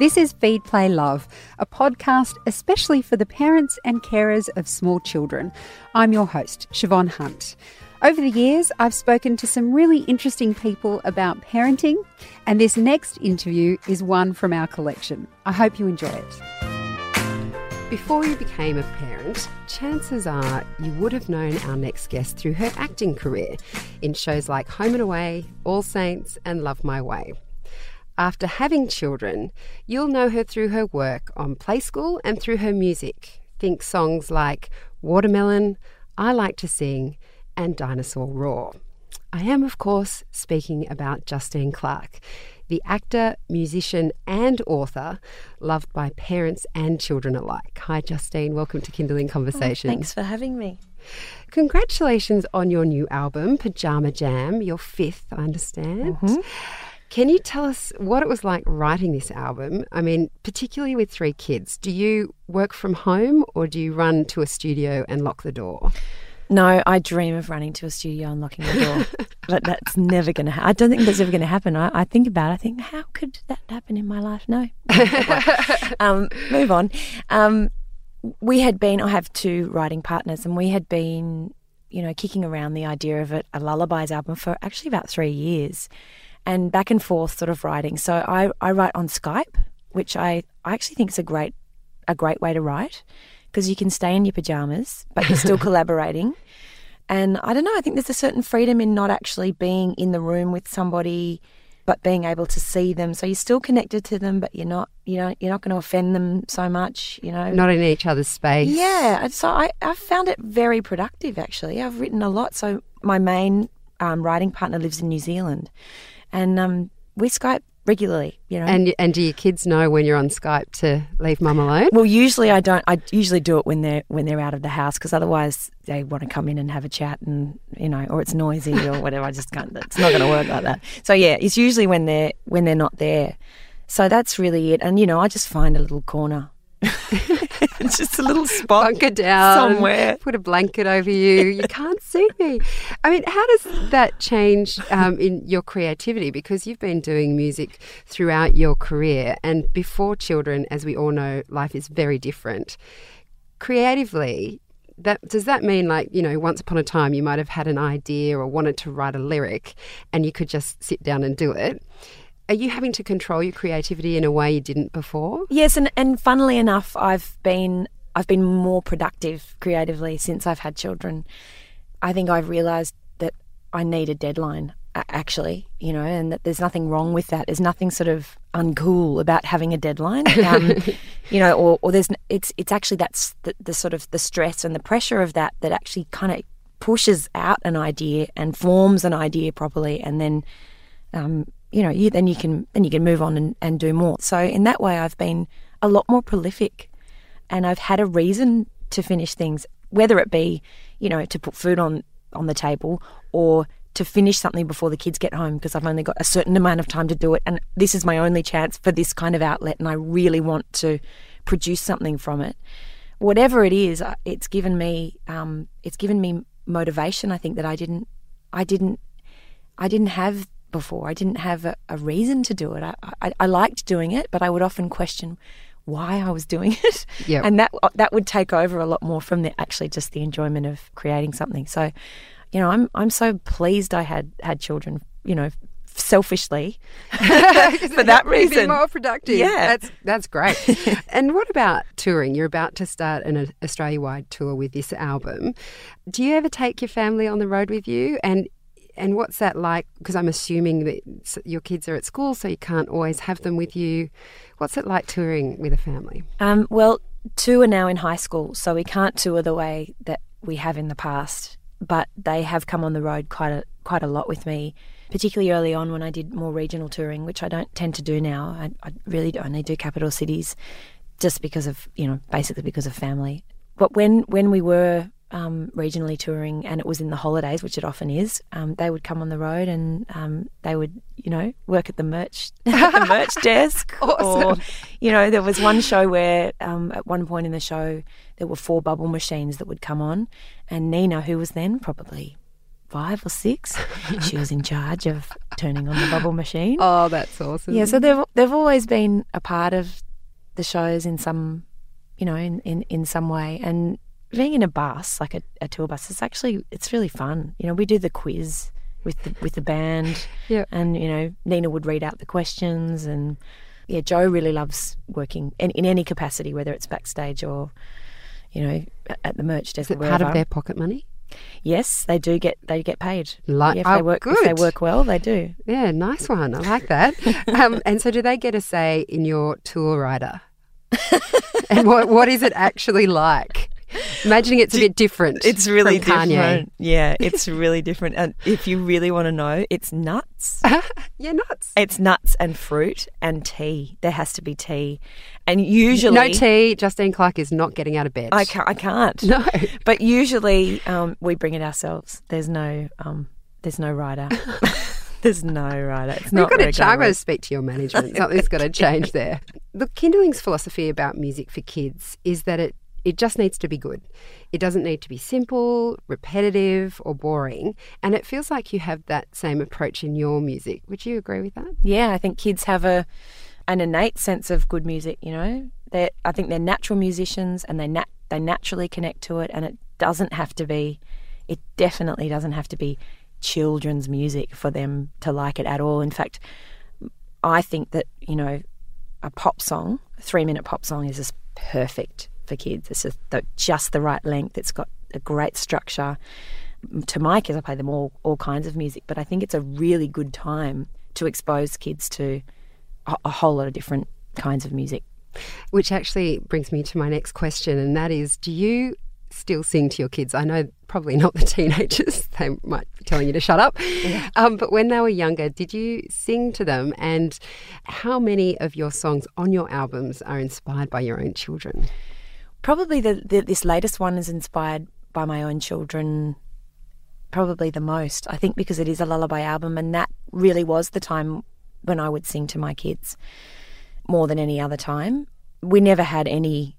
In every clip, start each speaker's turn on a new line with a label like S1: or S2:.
S1: This is Feed Play Love, a podcast especially for the parents and carers of small children. I'm your host, Siobhan Hunt. Over the years, I've spoken to some really interesting people about parenting, and this next interview is one from our collection. I hope you enjoy it.
S2: Before you became a parent, chances are you would have known our next guest through her acting career in shows like Home and Away, All Saints, and Love My Way. After having children, you'll know her through her work on Play School and through her music. Think songs like Watermelon, I Like to Sing, and Dinosaur Roar. I am, of course, speaking about Justine Clarke the actor, musician, and author, loved by parents and children alike. Hi, Justine. Welcome to Kindling Conversations.
S3: Oh, thanks for having me.
S2: Congratulations on your new album, Pajama Jam, your fifth, I understand.
S3: Mm-hmm.
S2: Can you tell us what it was like writing this album? I mean, particularly with three kids. Do you work from home or do you run to a studio and lock the door?
S3: No, I dream of running to a studio and locking the door, but that's never going to happen. I don't think that's ever going to happen. I, I, think about it. I think, how could that happen in my life? No. um, move on. Um, we had been, I have two writing partners, and we had been, you know, kicking around the idea of a, a lullabies album for actually about three years and back and forth sort of writing. So I, I write on Skype, which I, I actually think is a great, a great way to write because you can stay in your pajamas, but you're still collaborating. And I don't know, I think there's a certain freedom in not actually being in the room with somebody, but being able to see them. So you're still connected to them, but you're not, you know, you're not going to offend them so much, you know.
S2: Not in each other's space.
S3: Yeah. So I, I found it very productive, actually. I've written a lot. So my main um, writing partner lives in New Zealand. And um, we Skype regularly, you know.
S2: And and do your kids know when you're on Skype to leave mum alone?
S3: Well, usually I don't. I usually do it when they're when they're out of the house because otherwise they want to come in and have a chat and you know, or it's noisy or whatever. I just can't. It's not going to work like that. So yeah, it's usually when they're when they're not there. So that's really it. And you know, I just find a little corner it's just a little spot
S2: bunker down
S3: somewhere.
S2: Put a blanket over you. You can't see me. I mean, how does that change um, in your creativity? Because you've been doing music throughout your career, and before children, as we all know, life is very different. Creatively, that does that mean like you know once upon a time you might have had an idea or wanted to write a lyric and you could just sit down and do it are you having to control your creativity in a way you didn't before?
S3: Yes, and, and funnily enough, I've been I've been more productive creatively since I've had children. I think I've realised that I need a deadline actually, you know, and that there's nothing wrong with that. There's nothing sort of uncool about having a deadline, um, you know, or, or there's it's it's actually that's the, the sort of the stress and the pressure of that that actually kind of pushes out an idea and forms an idea properly, and then um, you know, you, then you can then you can move on and, and do more. So in that way, I've been a lot more prolific, and I've had a reason to finish things, whether it be, you know, to put food on on the table or to finish something before the kids get home because I've only got a certain amount of time to do it, and this is my only chance for this kind of outlet, and I really want to produce something from it. Whatever it is, uh, it's given me um, it's given me motivation. I think that I didn't I didn't I didn't have before. I didn't have a, a reason to do it. I, I, I, liked doing it, but I would often question why I was doing it.
S2: Yep.
S3: And that that would take over a lot more from the actually just the enjoyment of creating something. So, you know, I'm I'm so pleased I had had children, you know, selfishly for that reason.
S2: more productive.
S3: Yeah,
S2: that's that's great. and what about touring? You're about to start an Australia-wide tour with this album. Do you ever take your family on the road with you? And and what's that like? Because I'm assuming that your kids are at school, so you can't always have them with you. What's it like touring with a family?
S3: Um, well, two are now in high school, so we can't tour the way that we have in the past. But they have come on the road quite a quite a lot with me, particularly early on when I did more regional touring, which I don't tend to do now. I, I really only do capital cities, just because of you know basically because of family. But when when we were um, regionally touring and it was in the holidays, which it often is, um, they would come on the road and um, they would, you know, work at the merch the merch desk.
S2: Awesome.
S3: Or, you know, there was one show where um, at one point in the show there were four bubble machines that would come on, and Nina, who was then probably five or six, she was in charge of turning on the bubble machine.
S2: Oh, that's awesome.
S3: Yeah, so they've they've always been a part of the shows in some, you know, in in, in some way. And being in a bus, like a, a tour bus, it's actually it's really fun. You know, we do the quiz with the with the band,
S2: Yeah.
S3: and you know, Nina would read out the questions, and yeah, Joe really loves working in, in any capacity, whether it's backstage or, you know, at- the merch desk.
S2: Is it part of their pocket money?
S3: Yes, they do get they get paid.
S2: Like-
S3: yeah, if they
S2: oh,
S3: work if they work well, they do.
S2: Yeah, nice one. I like that. um, and so, do they get a say in your tour rider? and what what is it actually like? Imagining it's a bit different.
S3: It's really different. Yeah, it's really different. And if you really want to know, it's nuts.
S2: Yeah, nuts.
S3: It's nuts and fruit and tea. There has to be tea, and usually
S2: No tea. Justine Clarke is not getting out of bed.
S3: I can't. I can't.
S2: No.
S3: But usually um, we bring it ourselves. There's no. Um, there's no rider. there's no rider. It's
S2: You've
S3: not
S2: got to I'm going to speak to your management. Something's got to change there. Look, Kindling's philosophy about music for kids is that it it just needs to be good. It doesn't need to be simple, repetitive, or boring. And it feels like you have that same approach in your music. Would you agree with that?
S3: Yeah, I think kids have a an innate sense of good music. You know, they I think they're natural musicians and they nat- they naturally connect to it, and it doesn't have to be. It definitely doesn't have to be children's music for them to like it at all. In fact, I think that you know, a pop song, a three minute pop song, is just perfect for kids. It's just the, just the right length. It's got a great structure. To my kids, I play them all all kinds of music, but I think it's a really good time to expose kids to a, a whole lot of different kinds of music.
S2: Which actually brings me to my next question, and that is do you still sing to your kids? I know probably not the teenagers, they might be telling you to shut up. Um, but when they were younger, did you sing to them? And how many of your songs on your albums are inspired by your own children?
S3: Probably the, the this latest one is inspired by my own children. Probably the most, I think, because it is a lullaby album, and that really was the time when I would sing to my kids more than any other time. We never had any,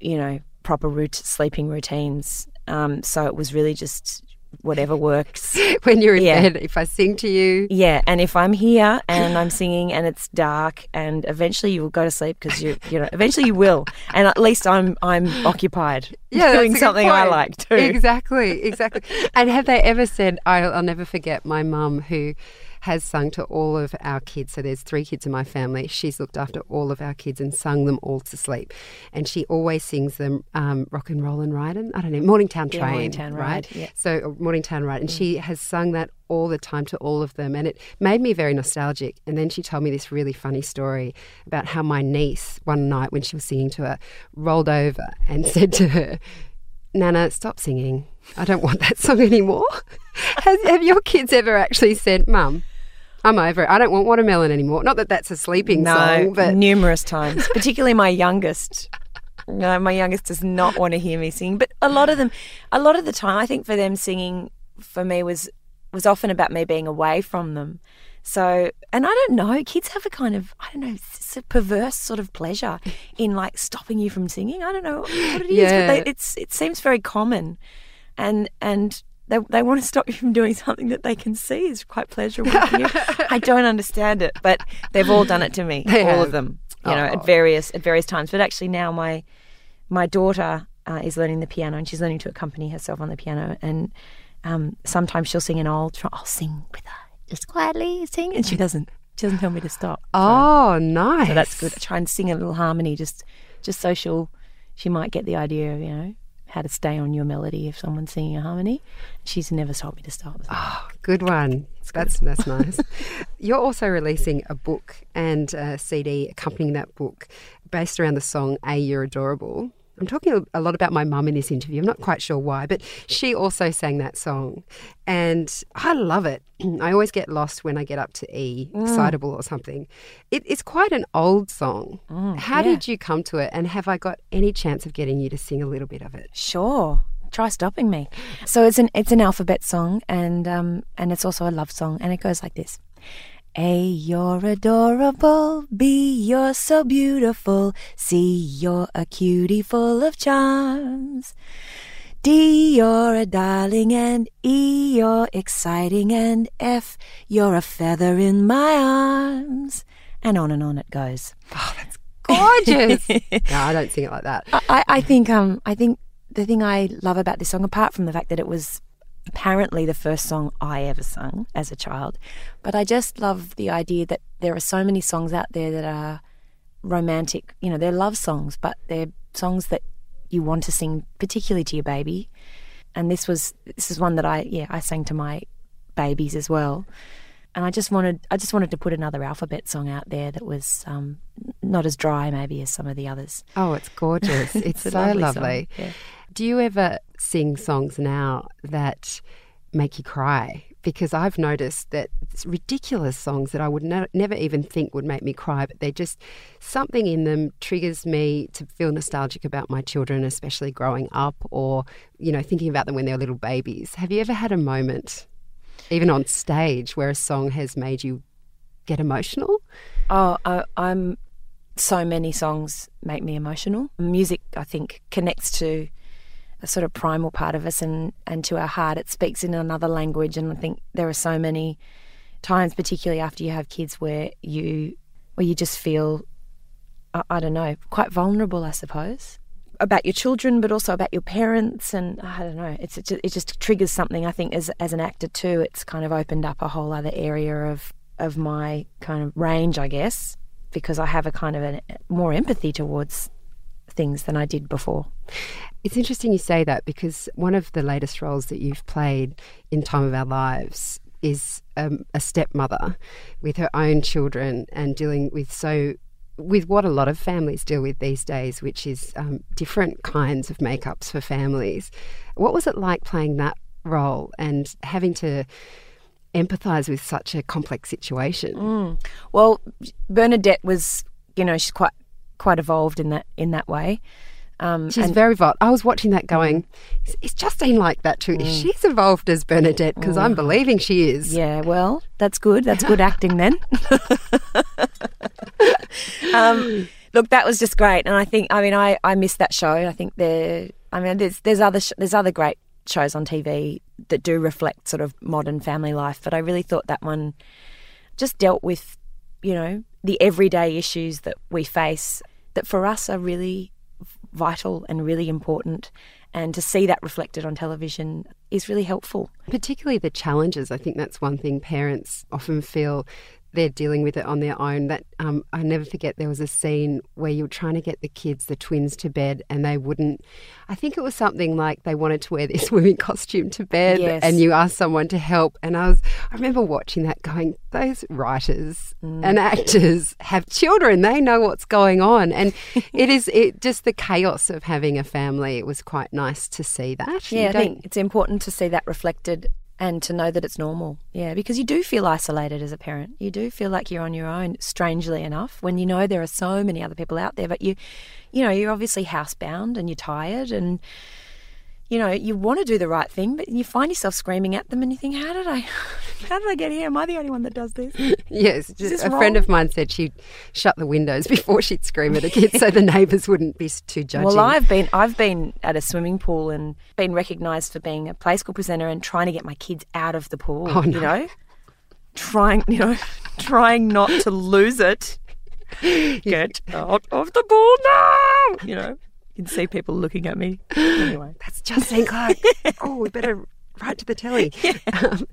S3: you know, proper root, sleeping routines, um, so it was really just whatever works.
S2: When you're in
S3: Yeah.
S2: bed, if I sing to you,
S3: Yeah, and if I'm here and I'm singing and it's dark, and eventually you will go to sleep because you, you know, eventually you will, and at least I'm I'm occupied
S2: Yeah,
S3: doing something I like too.
S2: Exactly, exactly. and have they ever said, I'll, I'll never forget my mum who has sung to all of our kids. So there's three kids in my family. She's looked after all of our kids and sung them all to sleep. And she always sings them um, Rock and Roll and Riding. I don't know, Morningtown
S3: Yeah,
S2: Train.
S3: Morningtown
S2: right?
S3: Ride, yeah.
S2: So uh, Morningtown Ride. And she has sung that all the time to all of them. And it made me very nostalgic. And then she told me this really funny story about how my niece, one night when she was singing to her, rolled over and said to her, Nana, stop singing. I don't want that song anymore. Has, have your kids ever actually said, Mum, I'm over it. I don't want watermelon anymore. Not that that's a sleeping
S3: No,
S2: song, but
S3: numerous times, particularly my youngest. No, my youngest does not want to hear me sing. But a lot of them, a lot of the time, I think for them singing for me was was often about me being away from them. So, and I don't know, kids have a kind of I don't know, it's a perverse sort of pleasure in like stopping you from singing. I don't know what it is,
S2: Yeah.
S3: but they, it's it seems very common, and and. They, they want to stop you from doing something that they can see is quite pleasurable for you. I don't understand it, but they've all done it to me,
S2: They
S3: all
S2: have.
S3: of them you know,
S2: Oh.
S3: at various at various times. But actually, now my my daughter uh, is learning the piano, and she's learning to accompany herself on the piano. And um, sometimes she'll sing, and I'll try, I'll sing with her, just quietly sing, and she doesn't. She doesn't tell me to stop.
S2: oh, nice.
S3: So that's good. I try and sing a little harmony, just just so she'll she might get the idea you know how to stay on your melody if someone's singing a harmony. She's never told me to stop. so-
S2: Oh, good one. That's that's nice. You're also releasing a book and a CD accompanying that book, based around the song "A You're Adorable." I'm talking a lot about my mum in this interview. I'm not quite sure why, but she also sang that song, and I love it. I always get lost when I get up to E, excitable or something. It, it's quite an old song. How
S3: yeah.
S2: did you come to it, and have I got any chance of getting you to sing a little bit of it?
S3: Sure. Try stopping me. So it's an it's an alphabet song and um and it's also a love song and it goes like this. A, you're adorable. B, you're so beautiful. C, you're a cutie full of charms. D, you're a darling, and E, you're exciting, and F, you're a feather in my arms. And on and on it goes.
S2: Oh, that's gorgeous. no, I don't sing it like that.
S3: I, I think um I think the thing I love about this song, apart from the fact that it was apparently the first song I ever sung as a child, but I just love the idea that there are so many songs out there that are romantic. You know, they're love songs, but they're songs that you want to sing, particularly to your baby. And this was this is one that I yeah I sang to my babies as well. And I just wanted I just wanted to put another alphabet song out there that was um, not as dry maybe as some of the others.
S2: Oh, it's gorgeous! It's,
S3: a
S2: so
S3: lovely
S2: lovely.
S3: yeah.
S2: Do you ever sing songs now that make you cry? Because I've noticed that it's ridiculous songs that I would ne- never even think would make me cry, but they just something in them triggers me to feel nostalgic about my children, especially growing up, or you know thinking about them when they're little babies. Have you ever had a moment, even on stage, where a song has made you get emotional?
S3: Oh, I, I'm so many songs make me emotional. Music, I think, connects to a sort of primal part of us and, and to our heart. It speaks in another language, and I think there are so many times, particularly after you have kids, where you where you just feel, I, I don't know, quite vulnerable, I suppose, about your children, but also about your parents, and I don't know. It's it just, it just triggers something. I think as as an actor too, it's kind of opened up a whole other area of of my kind of range, I guess, because I have a kind of a more empathy towards things than I did before.
S2: It's interesting you say that because one of the latest roles that you've played in Time of Our Lives is um, a stepmother with her own children and dealing with so with what a lot of families deal with these days, which is um, different kinds of makeups for families. What was it like playing that role and having to empathise with such a complex situation?
S3: Well, Bernadette was, you know, she's quite quite evolved in that in that way. Um,
S2: She's
S3: and-
S2: very evolved. I was watching that going, is, is Justine like that too? Is she's evolved as Bernadette? Because I'm believing she is.
S3: Yeah, well, that's good. That's good acting then. um, look, that was just great, and I think, I mean, I, I missed that show. I think there, I mean, there's there's other sh- there's other great shows on TV that do reflect sort of modern family life, but I really thought that one just dealt with, you know, the everyday issues that we face that for us are really vital and really important. And to see that reflected on television is really helpful.
S2: particularly the challenges. I think that's one thing parents often feel they're dealing with it on their own. That um, I never forget there was a scene where you were trying to get the kids, the twins, to bed, and they wouldn't. I think it was something like they wanted to wear this swimming costume to bed,
S3: Yes.
S2: and you asked someone to help. And I was, I remember watching that, going, those writers and actors have children; they know what's going on, and it is it just the chaos of having a family. It was quite nice to see that. You
S3: Yeah, I think it's important to see that reflected and to know that it's normal. Yeah, because you do feel isolated as a parent. You do feel like you're on your own, strangely enough, when you know there are so many other people out there. But you, you know, you're obviously housebound and you're tired and. You know, you want to do the right thing, but you find yourself screaming at them, and you think, "How did I, how did I get here? Am I the only one that does this?"
S2: Yes,
S3: this
S2: just, a friend of mine said she'd shut the windows before she'd scream at a kid so the neighbours wouldn't be too judging.
S3: Well, I've been I've been at a swimming pool and been recognised for being a play school presenter and trying to get my kids out of the pool.
S2: Oh,
S3: You know, trying you know, trying not to lose it. Get out of the pool now. You know, can see people looking at me. Anyway,
S2: That's just Justine Clarke. oh, we better write to the telly. Um,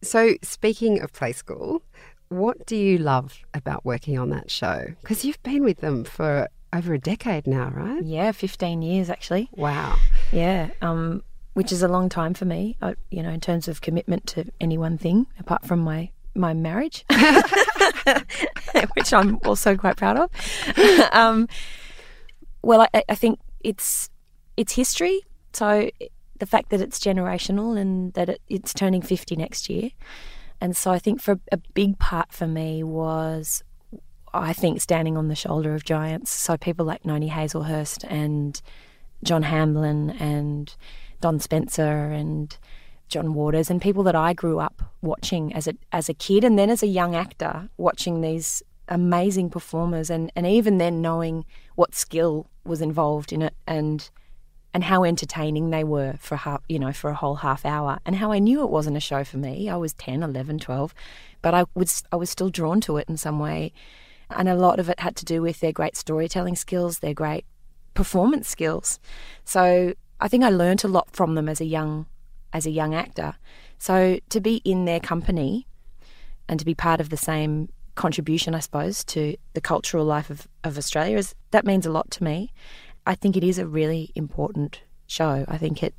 S2: so, speaking of play school, what do you love about working on that show? Because you've been with them for over a decade now, right?
S3: yeah, fifteen years actually.
S2: Wow.
S3: Yeah, um, which is a long time for me. I, you know, in terms of commitment to any one thing, apart from my my marriage, which I'm also quite proud of. um, well, I, I think it's it's history. So the fact that it's generational and that it, it's turning fifty next year, and so I think for a big part for me was. I think standing on the shoulder of giants, so people like Noni Hazlehurst and John Hamlin and Don Spencer and John Waters and people that I grew up watching as a as a kid and then as a young actor watching these amazing performers and, and even then knowing what skill was involved in it and and how entertaining they were for half, you know, for a whole half hour and how I knew it wasn't a show for me. I was 10, 11, 12, but I was I was still drawn to it in some way. And a lot of it had to do with their great storytelling skills, their great performance skills. So I think I learned a lot from them as a young as a young actor. So to be in their company and to be part of the same contribution, I suppose, to the cultural life of, of Australia is that means a lot to me. I think it is a really important show. I think it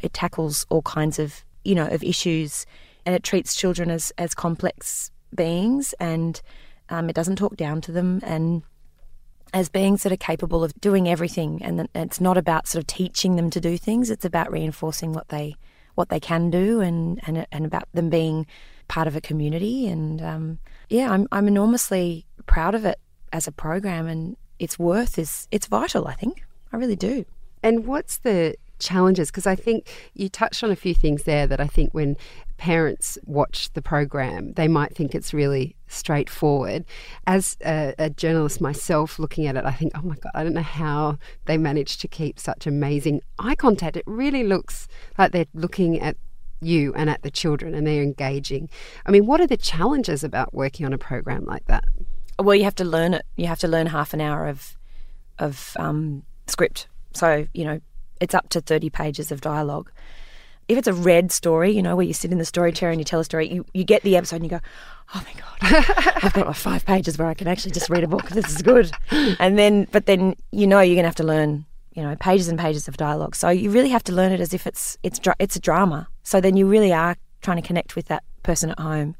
S3: it tackles all kinds of you know of issues and it treats children as as complex beings and um, it doesn't talk down to them and as beings that are capable of doing everything and it's not about sort of teaching them to do things it's about reinforcing what they what they can do and and, and about them being part of a community and um, yeah I'm, I'm enormously proud of it as a program and its worth is it's vital I think I really do
S2: and what's the challenges? Because I think you touched on a few things there that I think when parents watch the program, they might think it's really straightforward. As a, a, journalist myself looking at it, I think, oh my God, I don't know how they managed to keep such amazing eye contact. It really looks like they're looking at you and at the children and they're engaging. I mean, what are the challenges about working on a program like that?
S3: Well, you have to learn it. You have to learn half an hour of of um, script. So you know, it's up to 30 pages of dialogue. If it's a read story, you know, where you sit in the story chair and you tell a story, you, you get the episode and you go, oh my God, I've got my five pages where I can actually just read a book. This is good. And then, but then you know you're going to have to learn, you know, pages and pages of dialogue. So you really have to learn it as if it's, it's, it's a drama. So then you really are trying to connect with that person at home.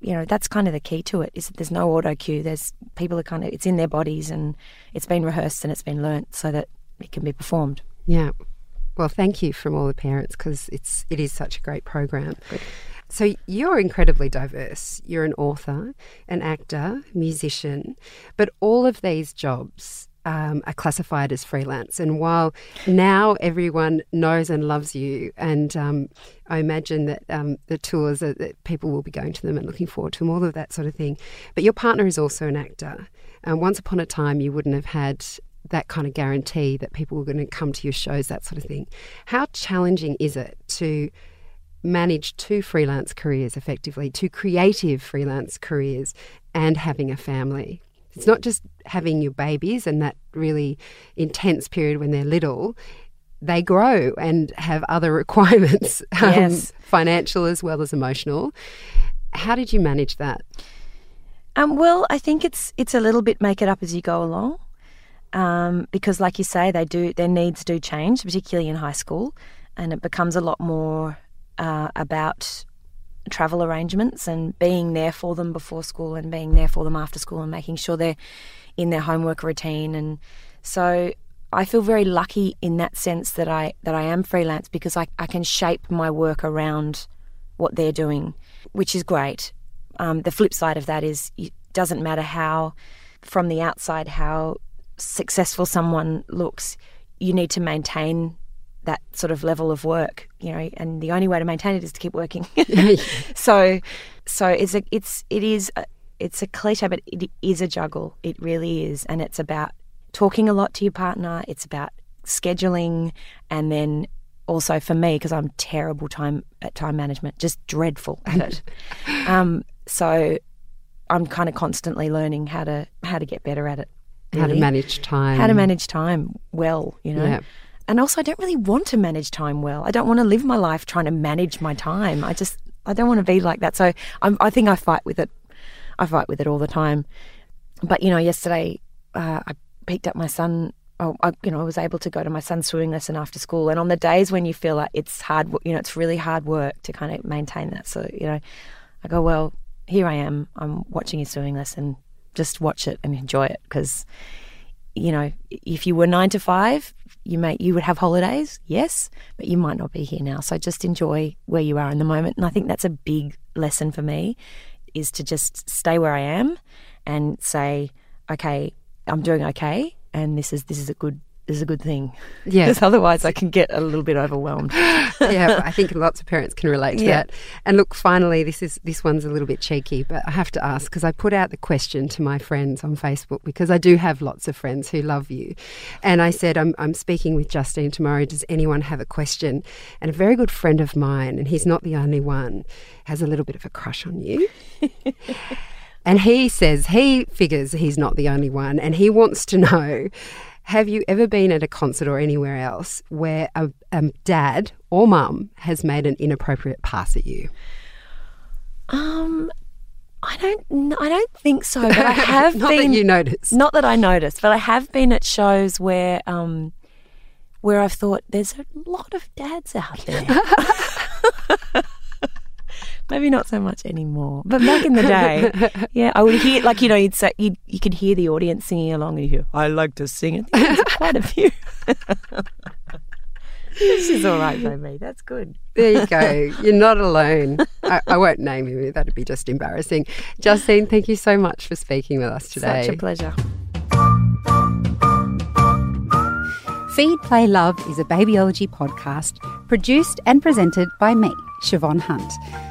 S3: You know, that's kind of the key to it is that there's no auto cue. There's people are kind of, it's in their bodies and it's been rehearsed and it's been learnt so that it can be performed.
S2: Yeah. Well, thank you from all the parents because it's it is such a great program. Good. So you're incredibly diverse. You're an author, an actor, musician, but all of these jobs um, are classified as freelance. And while now everyone knows and loves you, and um, I imagine that um, the tours are, that people will be going to them and looking forward to them, all of that sort of thing. But your partner is also an actor. And once upon a time, you wouldn't have had that kind of guarantee that people were going to come to your shows, that sort of thing. How challenging is it to manage two freelance careers effectively, two creative freelance careers, and having a family? It's not just having your babies and that really intense period when they're little. They grow and have other requirements, um, yes. financial as well as emotional. How did you manage that?
S3: Um, well, I think it's it's a little bit make it up as you go along um, because, like you say, they do their needs do change, particularly in high school, and it becomes a lot more uh, about travel arrangements and being there for them before school and being there for them after school and making sure they're in their homework routine. And so I feel very lucky in that sense that I that I am freelance because I, I can shape my work around what they're doing, which is great. Um, the flip side of that is it doesn't matter how from the outside how successful someone looks, you need to maintain that sort of level of work, you know, and the only way to maintain it is to keep working. so, so it's a, it's, it is, a, it's a cliche, but it is a juggle. It really is, and it's about talking a lot to your partner. It's about scheduling, and then also for me because I'm terrible time at time management, just dreadful at it. um, so I'm kind of constantly learning how to how to get better at it.
S2: Really. How to manage time.
S3: How to manage time well, you know. Yeah. And also, I don't really want to manage time well. I don't want to live my life trying to manage my time. I just, I don't want to be like that. So I'm, I think I fight with it. I fight with it all the time. But, you know, yesterday uh, I picked up my son Oh, I, you know, I was able to go to my son's swimming lesson after school. And on the days when you feel like it's hard, you know, it's really hard work to kind of maintain that. So, you know, I go, well, here I am. I'm watching his swimming lesson just watch it and enjoy it because you know if you were nine to five you may you would have holidays yes but you might not be here now. So just enjoy where you are in the moment. And i think that's a big lesson for me is to just stay where i am and say okay i'm doing okay and this is this is a good is a good thing.
S2: Yeah.
S3: Because otherwise I can get a little bit overwhelmed.
S2: yeah, I think lots of parents can relate to
S3: Yeah.
S2: that. And look, finally, this is this one's a little bit cheeky, but I have to ask because I put out the question to my friends on Facebook because I do have lots of friends who love you, and I said I'm I'm speaking with Justine tomorrow. Does anyone have a question? And a very good friend of mine, and he's not the only one, has a little bit of a crush on you. And he says he figures he's not the only one, and he wants to know have you ever been at a concert or anywhere else where a, a dad or mum has made an inappropriate pass at you?
S3: Um, I don't. I don't think so. But I have
S2: Not
S3: been.
S2: that you noticed.
S3: Not that I noticed, but I have been at shows where um, where I've thought there's a lot of dads out there. Maybe not so much anymore, but back in the day, yeah, I would hear like you know you'd say you you could hear the audience singing along, and you hear I like to sing it. There's quite a few. this is all right by me. That's good.
S2: There you go. You're not alone. I, I won't name you. That'd be just embarrassing. Justine, thank you so much for speaking with us today.
S3: Such a pleasure.
S1: Feed, Play, Love is a babyology podcast produced and presented by me, Siobhan Hunt.